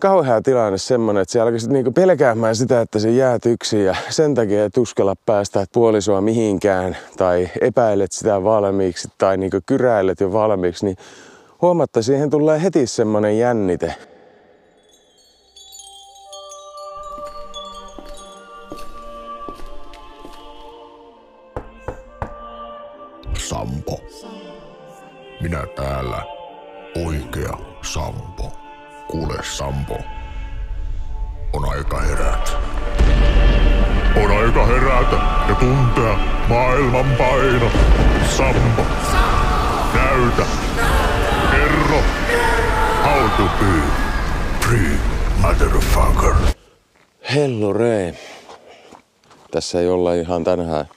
kauhea tilanne semmonen, että se alkoi niinku pelkäämään sitä, että se jäät yksin ja sen takia et uskalla päästä puolisoa mihinkään tai epäilet sitä valmiiksi tai niinku kyräilet jo valmiiksi, niin huomatta siihen tulee heti semmonen jännite. Sampo. Minä täällä, oikea Sampo. Kuule Sampo, on aika herätä. On aika herätä ja tuntea maailman paino. Sampo, näytä, kerro, how to be free, motherfucker. Hello Ree. Tässä ei olla ihan tänään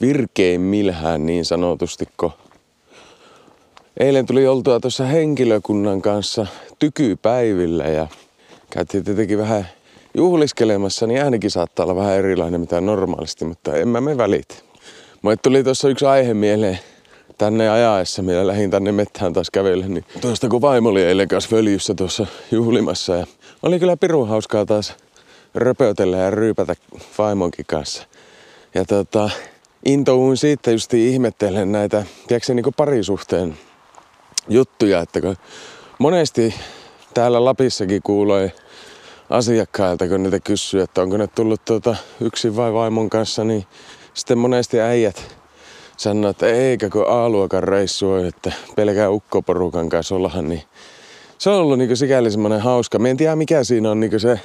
virkeimmilhään niin sanotustiko. Eilen tuli oltua tuossa henkilökunnan kanssa tykypäivillä ja käytiin tietenkin vähän juhliskelemassa, niin äänikin saattaa olla vähän erilainen mitä normaalisti, mutta en mä me välit. Mulle tuli tuossa yksi aihe mieleen tänne ajaessa, millä lähdin tänne mettään taas kävelle, niin tuosta kun vaimo oli eilen kanssa följyssä tuossa juhlimassa ja oli kyllä pirun hauskaa taas röpötellä ja ryypätä vaimonkin kanssa. Ja tota, intouun siitä just ihmettelen näitä, tiedätkö niin parisuhteen juttuja, että kun monesti täällä Lapissakin kuulee asiakkailta, kun niitä kysyy, että onko ne tullut tuota yksin vai vaimon kanssa, niin sitten monesti äijät sanoo, että eikä kun A-luokan reissu on, että pelkää ukkoporukan kanssa ollahan, niin se on ollut niin sikäli semmoinen hauska. Mä en tiedä mikä siinä on niin se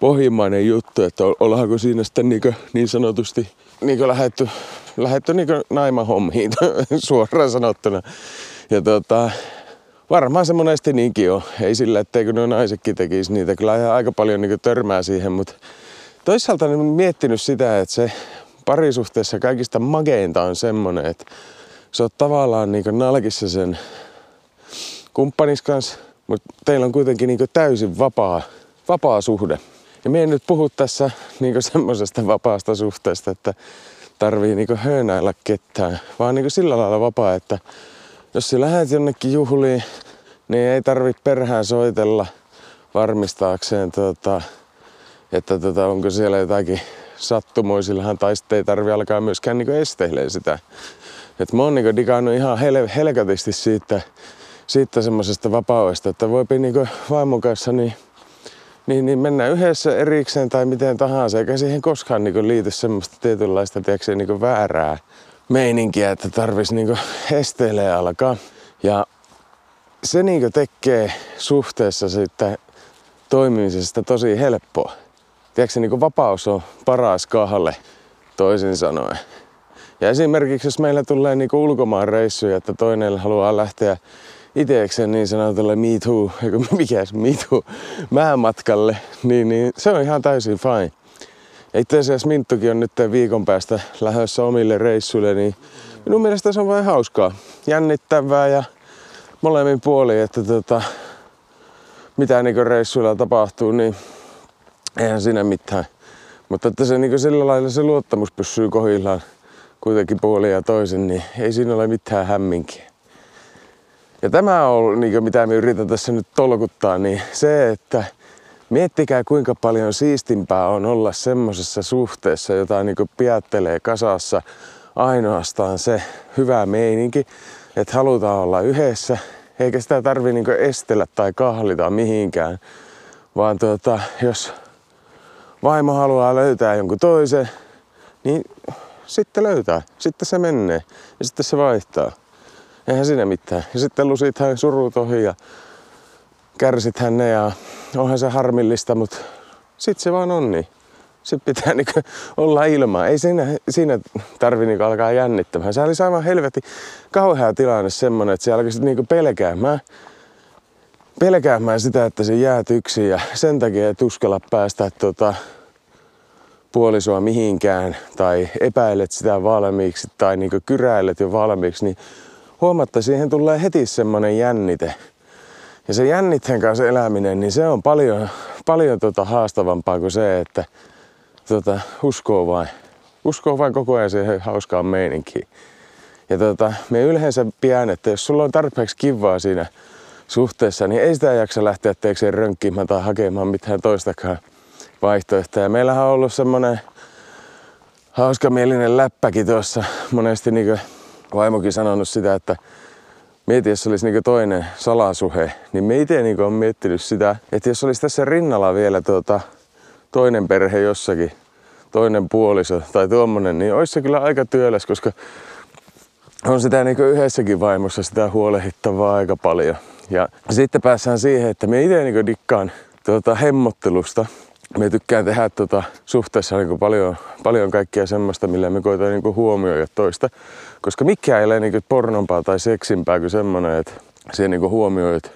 pohjimmainen juttu, että ollaanko siinä sitten niin, niin sanotusti niin lähetty, lähetty niin naimahommiin suoraan sanottuna. Ja tota, varmaan se monesti niinkin on. Ei sillä, etteikö nuo naisetkin tekisi niitä. Kyllä ihan aika paljon niin törmää siihen, mutta toisaalta olen miettinyt sitä, että se parisuhteessa kaikista mageinta on semmoinen, että sä oot tavallaan niin nalkissa sen kumppanis kanssa, mutta teillä on kuitenkin niin täysin vapaa, vapaa suhde. Ja me en nyt puhu tässä niin semmoisesta vapaasta suhteesta, että tarvii niin höönäillä ketään, vaan niin sillä lailla vapaa, että jos sä lähdet jonnekin juhliin, niin ei tarvi perhään soitella varmistaakseen, tota, että tota, onko siellä jotakin sattumoisillahan, tai sitten ei tarvi alkaa myöskään niin esteilee sitä. Et mä oon niin digannut ihan hel- helkatisti siitä, siitä semmoisesta vapaudesta, että voipi niin vaimon kanssa niin, niin, niin mennä yhdessä erikseen tai miten tahansa, eikä siihen koskaan niin liity semmoista tietynlaista tiedätkö, niin väärää meininkiä, että tarvisi niin esteilee alkaa. Ja se niin tekee suhteessa sitten toimimisesta tosi helppoa. Tiedätkö, niin vapaus on paras kahle, toisin sanoen. Ja esimerkiksi jos meillä tulee niin ulkomaan reissuja, että toinen haluaa lähteä itsekseen niin sanotulle me too, mikä me too, matkalle, niin, niin se on ihan täysin fine. Itse asiassa Minttukin on nyt viikon päästä lähdössä omille reissuille, niin minun mielestä se on vain hauskaa, jännittävää ja molemmin puolin, että tota, mitä niin reissuilla tapahtuu, niin eihän siinä mitään. Mutta että se niin sillä lailla se luottamus pysyy kohillaan kuitenkin puolin ja toisin, niin ei siinä ole mitään hämminkiä. Ja tämä on, niin mitä me yritän tässä nyt tolkuttaa, niin se, että miettikää kuinka paljon siistimpää on olla semmoisessa suhteessa, jota niin piattelee kasassa ainoastaan se hyvä meininki, että halutaan olla yhdessä, eikä sitä tarvi niin estellä tai kahlita mihinkään. Vaan tuota, jos vaimo haluaa löytää jonkun toisen, niin sitten löytää. Sitten se menee ja sitten se vaihtaa. Eihän siinä mitään. Ja sitten lusithan surut ohi ja kärsithän ne ja onhan se harmillista, mutta sitten se vaan on niin. Sitten pitää niinku olla ilmaa. Ei siinä, siinä tarvi niinku alkaa jännittämään. Se oli aivan helvetti kauhea tilanne semmonen, että se alkoi niinku pelkäämään pelkäämään sitä, että se jäät yksin ja sen takia et uskalla päästä tota, puolisoa mihinkään tai epäilet sitä valmiiksi tai niin kyräilet jo valmiiksi, niin huomatta siihen tulee heti semmoinen jännite. Ja se jännitteen kanssa eläminen, niin se on paljon, paljon tota haastavampaa kuin se, että tota, uskoo vain. Uskoo vain koko ajan siihen hauskaan meininkiin. Ja tota, me yleensä pian, että jos sulla on tarpeeksi kivaa siinä suhteessa, niin ei sitä jaksa lähteä teekseen rönkkimään tai hakemaan mitään toistakaan vaihtoehtoja. Meillähän on ollut semmonen hauskamielinen läppäkin tuossa. Monesti niin vaimokin sanonut sitä, että mieti, jos olisi niin toinen salasuhe, niin me itse niin on miettinyt sitä, että jos olisi tässä rinnalla vielä tuota, toinen perhe jossakin, toinen puoliso tai tuommoinen, niin olisi se kyllä aika työläs, koska on sitä niin yhdessäkin vaimossa sitä huolehittavaa aika paljon. Ja sitten päässään siihen, että me itse niin dikkaan tuota hemmottelusta. Me tykkään tehdä tuota suhteessa niin paljon, paljon kaikkea semmoista, millä me koetaan niin huomioida toista. Koska mikä ei ole niin pornompaa tai seksimpää kuin semmoinen, että se niin huomioit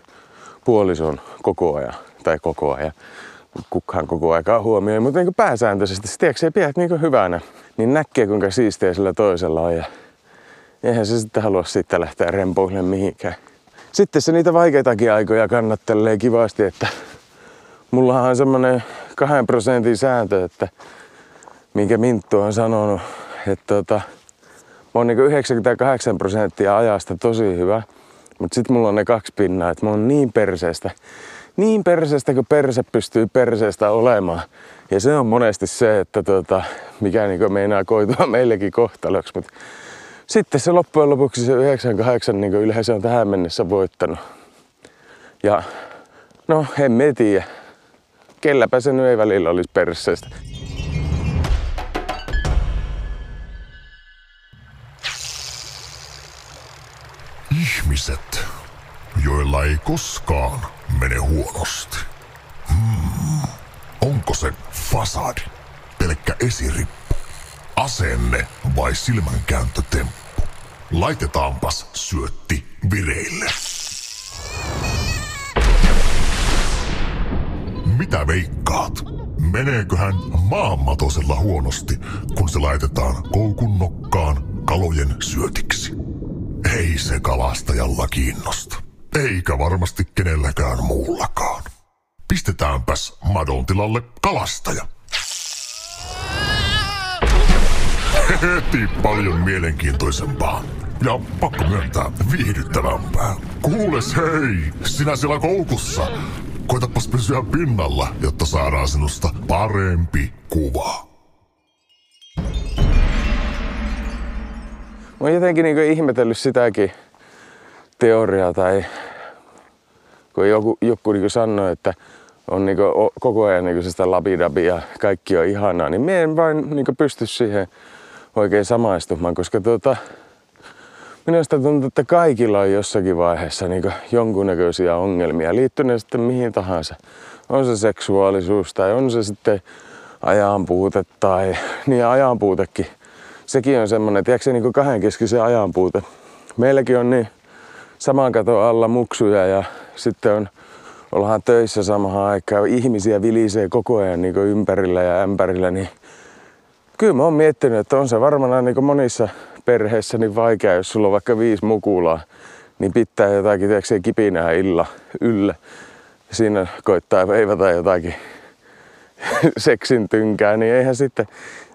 puolison koko ajan tai koko ajan kukaan koko aikaa huomioi, mutta niin pääsääntöisesti se pidät niin hyvänä, niin näkee kuinka siistiä sillä toisella on ja eihän se sitten halua siitä lähteä rempoilemaan mihinkään. Sitten se niitä vaikeitakin aikoja kannattelee kivasti, että mullahan on semmonen kahden prosentin sääntö, että minkä Minttu on sanonut, että tota, mä oon niin 98 prosenttia ajasta tosi hyvä, mutta sitten mulla on ne kaksi pinnaa, että mä oon niin perseestä, niin perseestä kuin perse pystyy perseestä olemaan. Ja se on monesti se, että tota, mikä niin meinaa koitua meillekin kohtaloksi. Mutta sitten se loppujen lopuksi se 98 niin yleensä on tähän mennessä voittanut. Ja no, en me tiedä. Kelläpä se nyt ei välillä olisi perseestä. Ihmiset, joilla ei koskaan mene huonosti. Hmm. Onko se fasadi, pelkkä esirippu, asenne vai silmänkääntötemppu? Laitetaanpas syötti vireille. Mitä veikkaat? Meneeköhän maanmatosella huonosti, kun se laitetaan koukun nokkaan kalojen syötiksi? Ei se kalastajalla kiinnosta. Eikä varmasti kenelläkään muullakaan. Pistetäänpäs madon tilalle kalastaja. Heti paljon mielenkiintoisempaa. Ja pakko myöntää viihdyttävämpää. Kuules hei, sinä siellä koukussa. Koitapas pysyä pinnalla, jotta saadaan sinusta parempi kuva. Mä oon jotenkin niin ihmetellyt sitäkin teoriaa tai kun joku, joku niin sanoi, että on niin koko ajan niin sitä labidabi ja kaikki on ihanaa, niin me en vain niin pysty siihen oikein samaistumaan, koska tuota, minusta tuntuu, että kaikilla on jossakin vaiheessa niin jonkunnäköisiä ongelmia liittyen sitten mihin tahansa. On se seksuaalisuus tai on se sitten ajanpuute tai niin ajanpuutekin. Sekin on semmoinen, tiedätkö niin kahdenkeskisen ajanpuute. Meilläkin on niin saman katon alla muksuja ja sitten on, ollaan töissä samaan aikaan. Ihmisiä vilisee koko ajan niin ympärillä ja ämpärillä, niin kyllä mä oon miettinyt, että on se varmaan niin monissa perheissä niin vaikea, jos sulla on vaikka viisi mukulaa, niin pitää jotakin tiedätkö, kipinää illa yllä. Siinä koittaa veivata jotakin seksin tynkää, niin eihän sitten,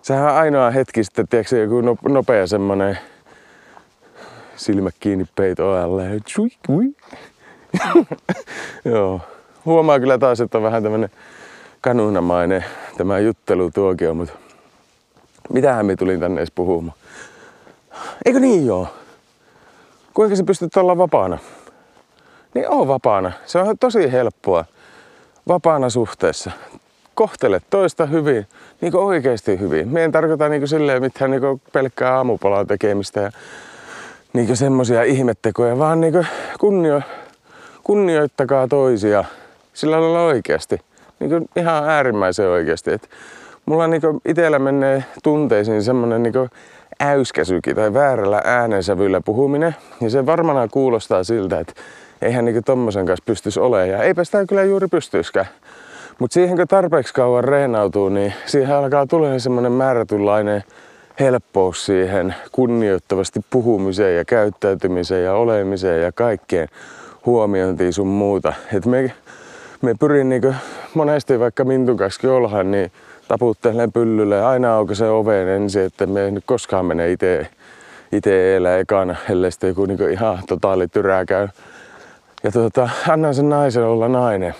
sehän on ainoa hetki sitten, tiedätkö, joku nopea semmonen silmä kiinni peito alle. Joo. Huomaa kyllä taas, että on vähän tämmönen kanunamainen tämä juttelutuokio, mutta mitähän me tulin tänne edes puhumaan? Eikö niin joo? Kuinka sä pystyt olla vapaana? Niin on vapaana. Se on tosi helppoa. Vapaana suhteessa. Kohtele toista hyvin, niin kuin oikeasti hyvin. Me en tarkoita niin kuin silleen mitään niin kuin pelkkää aamupalaa tekemistä ja niin semmoisia ihmettekoja, vaan niin kunnio, kunnioittakaa toisia sillä lailla oikeasti. Niin ihan äärimmäisen oikeasti. Et mulla niin itsellä menee tunteisiin semmoinen niin äyskäsykin tai väärällä äänensävyllä puhuminen. Ja se varmana kuulostaa siltä, että eihän niin tommosen kanssa pystyisi olemaan. Ja eipä sitä kyllä juuri pystyiskään. Mutta siihen kun tarpeeksi kauan reenautuu, niin siihen alkaa tulla semmoinen määrätynlainen helppous siihen kunnioittavasti puhumiseen ja käyttäytymiseen ja olemiseen ja kaikkeen huomiointiin sun muuta. Et me, me pyrin niin monesti vaikka Mintun kanssa ollaan, niin taputtelen pyllylle aina auki se oven ensin, että me ei nyt koskaan mene itse itse elää ekana, ellei sitten joku niin ihan totaali tyrää käy ja tuota, annan sen naisen olla nainen,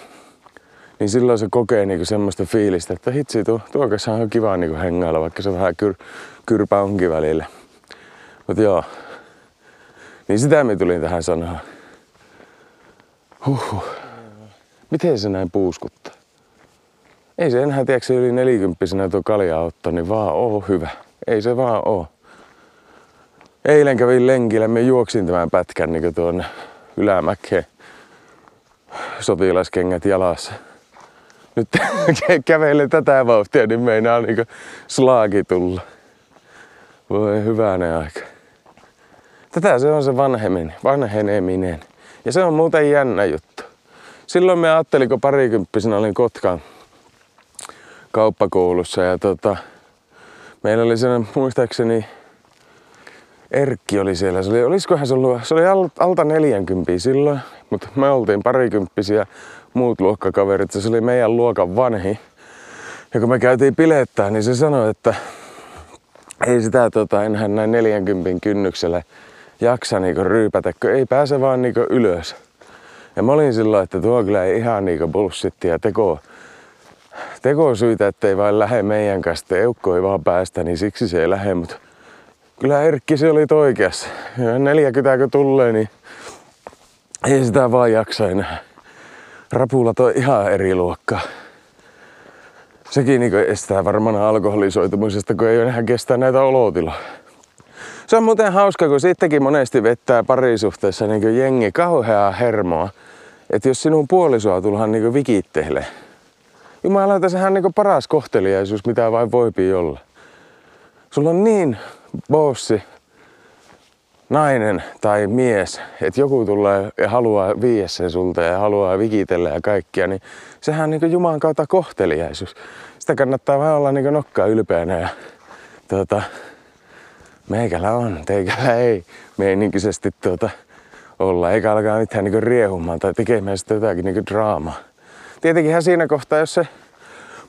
niin silloin se kokee niinku semmoista fiilistä, että hitsi, tuo, tuo kanssa on kiva niinku hengailla, vaikka se vähän kyr, kyrpä onkin välillä. Mutta joo, niin sitä me tulin tähän sanoa. Huhhuh. Miten se näin puuskuttaa? Ei se enää, tiedätkö, yli nelikymppisenä tuo kaljaotto, niin vaan oo hyvä. Ei se vaan oo. Eilen kävin lenkillä, me juoksin tämän pätkän niin tuonne ylämäkeen. Sotilaskengät jalassa. Nyt kävelen tätä vauhtia, niin meinaa niin slaagi tulla. Voi hyvänä aika. Tätä se on se vanheminen, vanheneminen. Ja se on muuten jännä juttu. Silloin me ajattelin, kun parikymppisenä olin Kotkan kauppakoulussa ja tota, meillä oli sen muistaakseni Erkki oli siellä. Se oli, olisikohan se ollut, se oli alta 40 silloin, mutta me oltiin parikymppisiä muut luokkakaverit. Se oli meidän luokan vanhi. Ja kun me käytiin pilettää, niin se sanoi, että ei sitä tota, enää näin 40 kynnyksellä jaksa niinku ryypätä, kun ei pääse vaan niinku ylös. Ja mä olin silloin, että tuo kyllä ei ihan niinku bullshittia teko, tekosyitä, ettei vain lähde meidän kanssa. Eukko ei vaan päästä, niin siksi se ei lähde. Mutta kyllä Erkki se oli oikeassa. Ja 40 kun tulee, niin ei sitä vaan jaksa enää. Rapulat on ihan eri luokkaa. Sekin niin estää varmaan alkoholisoitumisesta, kun ei enää kestää näitä olotiloja. Se on muuten hauska, kun sittenkin monesti vettää parisuhteessa niin jengi kauheaa hermoa. Että jos sinun puolisoa tullaan niin vikitteille, Jumalauta, sehän on niin paras kohteliaisuus, mitä vain voipi olla. Sulla on niin bossi, nainen tai mies, että joku tulee ja haluaa viiä sen sulta ja haluaa vikitellä ja kaikkia, niin sehän on niin Jumalan kautta kohteliaisuus. Sitä kannattaa vähän olla niin nokkaa ylpeänä ja tuota, meikällä on, teikällä ei meininkisesti tuota, olla, eikä alkaa mitään niin riehumaan tai tekemään sitä jotakin niin draamaa. Tietenkin siinä kohtaa, jos se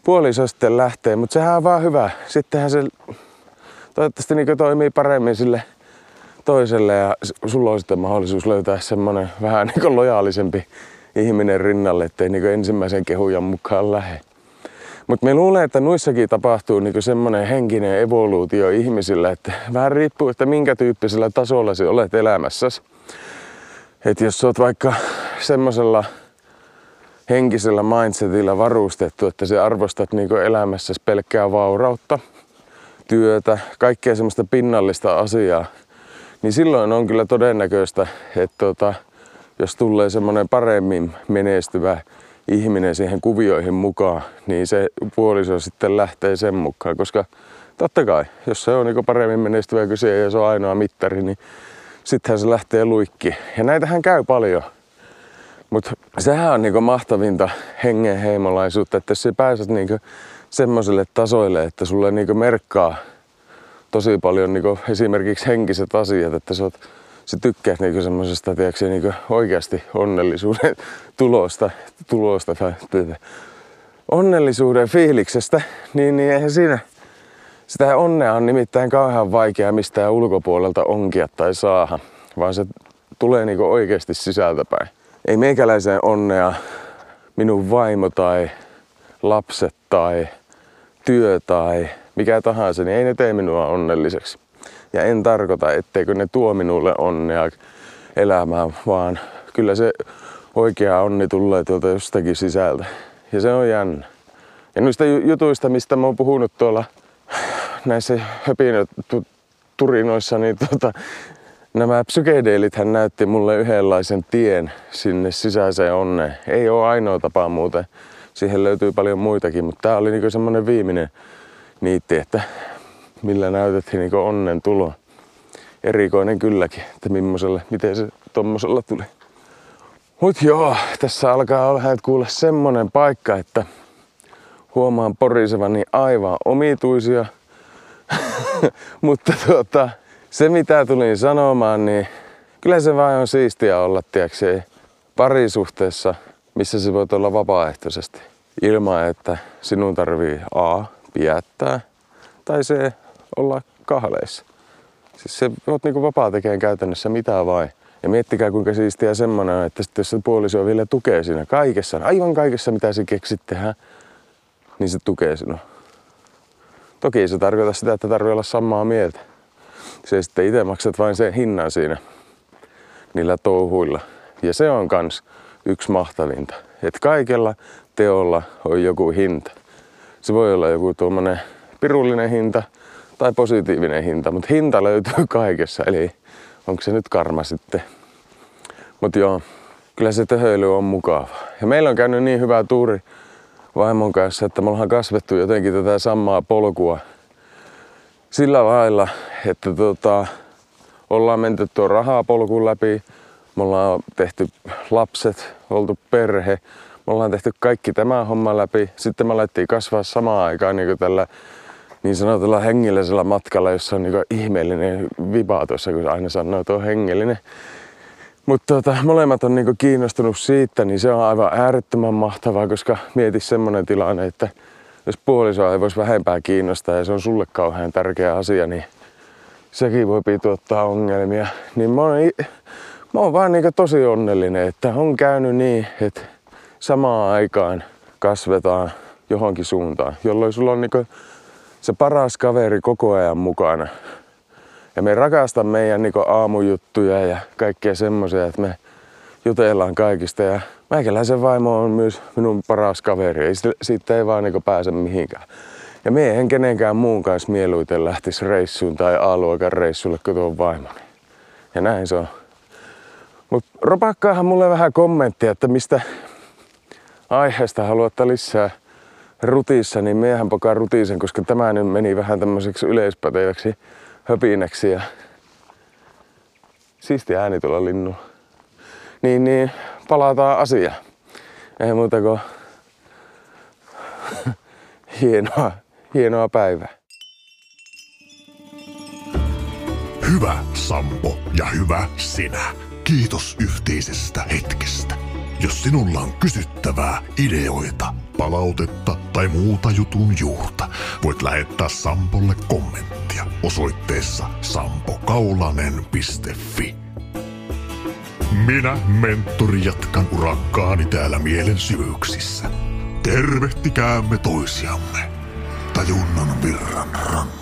puoliso sitten lähtee, mutta sehän on vaan hyvä. Sittenhän se toivottavasti niin toimii paremmin sille toiselle ja sulla on sitten mahdollisuus löytää semmonen vähän niin lojaalisempi ihminen rinnalle, ettei niin ensimmäisen kehujan mukaan lähe. Mutta me luulen, että nuissakin tapahtuu niin semmoinen henkinen evoluutio ihmisillä, että vähän riippuu, että minkä tyyppisellä tasolla sä olet elämässäsi. Että jos sä oot vaikka semmoisella henkisellä mindsetillä varustettu, että sä arvostat niin elämässäsi pelkkää vaurautta, työtä, kaikkea semmoista pinnallista asiaa, niin silloin on kyllä todennäköistä, että tota, jos tulee semmoinen paremmin menestyvä ihminen siihen kuvioihin mukaan, niin se puoliso sitten lähtee sen mukaan, koska totta kai, jos se on niin paremmin menestyvä kyse ja se on ainoa mittari, niin sittenhän se lähtee luikki. Ja näitähän käy paljon. Mutta sehän on niinku mahtavinta hengenheimolaisuutta, että jos sä pääset niinku semmoiselle tasoille, että sulle niinku merkkaa tosi paljon niinku esimerkiksi henkiset asiat, että sä, oot, sä tykkäät niinku semmoisesta niinku oikeasti onnellisuuden tulosta, tulosta tai onnellisuuden fiiliksestä, niin, niin eihän siinä, sitä onnea on nimittäin kauhean vaikea mistään ulkopuolelta onkia tai saada, vaan se tulee niinku oikeasti sisältäpäin. Ei meikäläiseen onnea minun vaimo tai lapset tai työ tai mikä tahansa, niin ei ne tee minua onnelliseksi. Ja en tarkoita, etteikö ne tuo minulle onnea elämään, vaan kyllä se oikea onni tulee tuolta jostakin sisältä. Ja se on jännä. Ja noista jutuista, mistä mä oon puhunut tuolla näissä turinoissa, niin tuota, nämä psykedeelit hän näytti mulle yhdenlaisen tien sinne sisäiseen onneen. Ei ole ainoa tapa muuten. Siihen löytyy paljon muitakin, mutta tämä oli niinku semmoinen viimeinen niitti, että millä näytettiin niinku onnen tulo. Erikoinen kylläkin, että millaiselle, miten se tommosella tuli. Mut joo, tässä alkaa olla kuulla semmonen paikka, että huomaan porisevani aivan omituisia. Mutta tuota, se mitä tulin sanomaan, niin kyllä se vain on siistiä olla, tiedätkö, parisuhteessa, missä se voi olla vapaaehtoisesti. Ilman, että sinun tarvii A, pidättää, tai se olla kahleissa. Siis se oot niinku vapaa tekemään käytännössä mitä vain. Ja miettikää kuinka siistiä semmoinen on, että sitten jos se puoliso vielä tukee siinä kaikessa, aivan kaikessa mitä sä keksit tehdä, niin se tukee sinua. Toki ei se tarkoita sitä, että tarvii olla samaa mieltä. Se sitten itse maksat vain sen hinnan siinä niillä touhuilla. Ja se on kans yksi mahtavinta. Että kaikella teolla on joku hinta. Se voi olla joku tuommoinen pirullinen hinta tai positiivinen hinta, mutta hinta löytyy kaikessa. Eli onko se nyt karma sitten. Mutta joo, kyllä se töhöily on mukava. Ja meillä on käynyt niin hyvä tuuri vaimon kanssa, että me ollaan kasvettu jotenkin tätä samaa polkua sillä lailla, että tota, ollaan menty tuo rahapolkun läpi, me ollaan tehty lapset, oltu perhe, me ollaan tehty kaikki tämä homma läpi. Sitten me alettiin kasvaa samaan aikaan niin tällä niin sanotulla hengillisellä matkalla, jossa on niin ihmeellinen viba tuossa, kun aina sanoo, että on hengellinen. Mutta tota, molemmat on niin kiinnostunut siitä, niin se on aivan äärettömän mahtavaa, koska mieti semmoinen tilanne, että jos puolisoa ei voisi vähempää kiinnostaa ja se on sulle kauhean tärkeä asia, niin sekin voi tuottaa ongelmia. Niin mä oon, mä oon vaan niin tosi onnellinen, että on käynyt niin, että samaan aikaan kasvetaan johonkin suuntaan, jolloin sulla on niin se paras kaveri koko ajan mukana. Ja me rakastan meidän niin aamujuttuja ja kaikkea semmoisia, että me jutellaan kaikista. Ja meikäläisen vaimo on myös minun paras kaveri. Ei, siitä ei vaan niin pääse mihinkään. Ja me en kenenkään muun kanssa mieluiten lähtisi reissuun tai A-luokan reissulle kuin tuon vaimoni. Ja näin se on. Mutta ropakkaahan mulle vähän kommenttia, että mistä aiheesta haluatte lisää rutiissa, niin miehän pokaa rutiisen, koska tämä nyt meni vähän tämmöiseksi yleispäteväksi höpinäksi ja siisti ääni tuolla linnulla. Niin, niin palataan asiaan. Ei muuta kuin hienoa, hienoa päivää. Hyvä Sampo ja hyvä sinä. Kiitos yhteisestä hetkestä. Jos sinulla on kysyttävää, ideoita, palautetta tai muuta jutun juurta, voit lähettää Sampolle kommenttia osoitteessa sampokaulanen.fi. Minä, mentori, jatkan urakkaani täällä mielen syvyyksissä. Tervehtikäämme toisiamme tajunnan virran rannalla.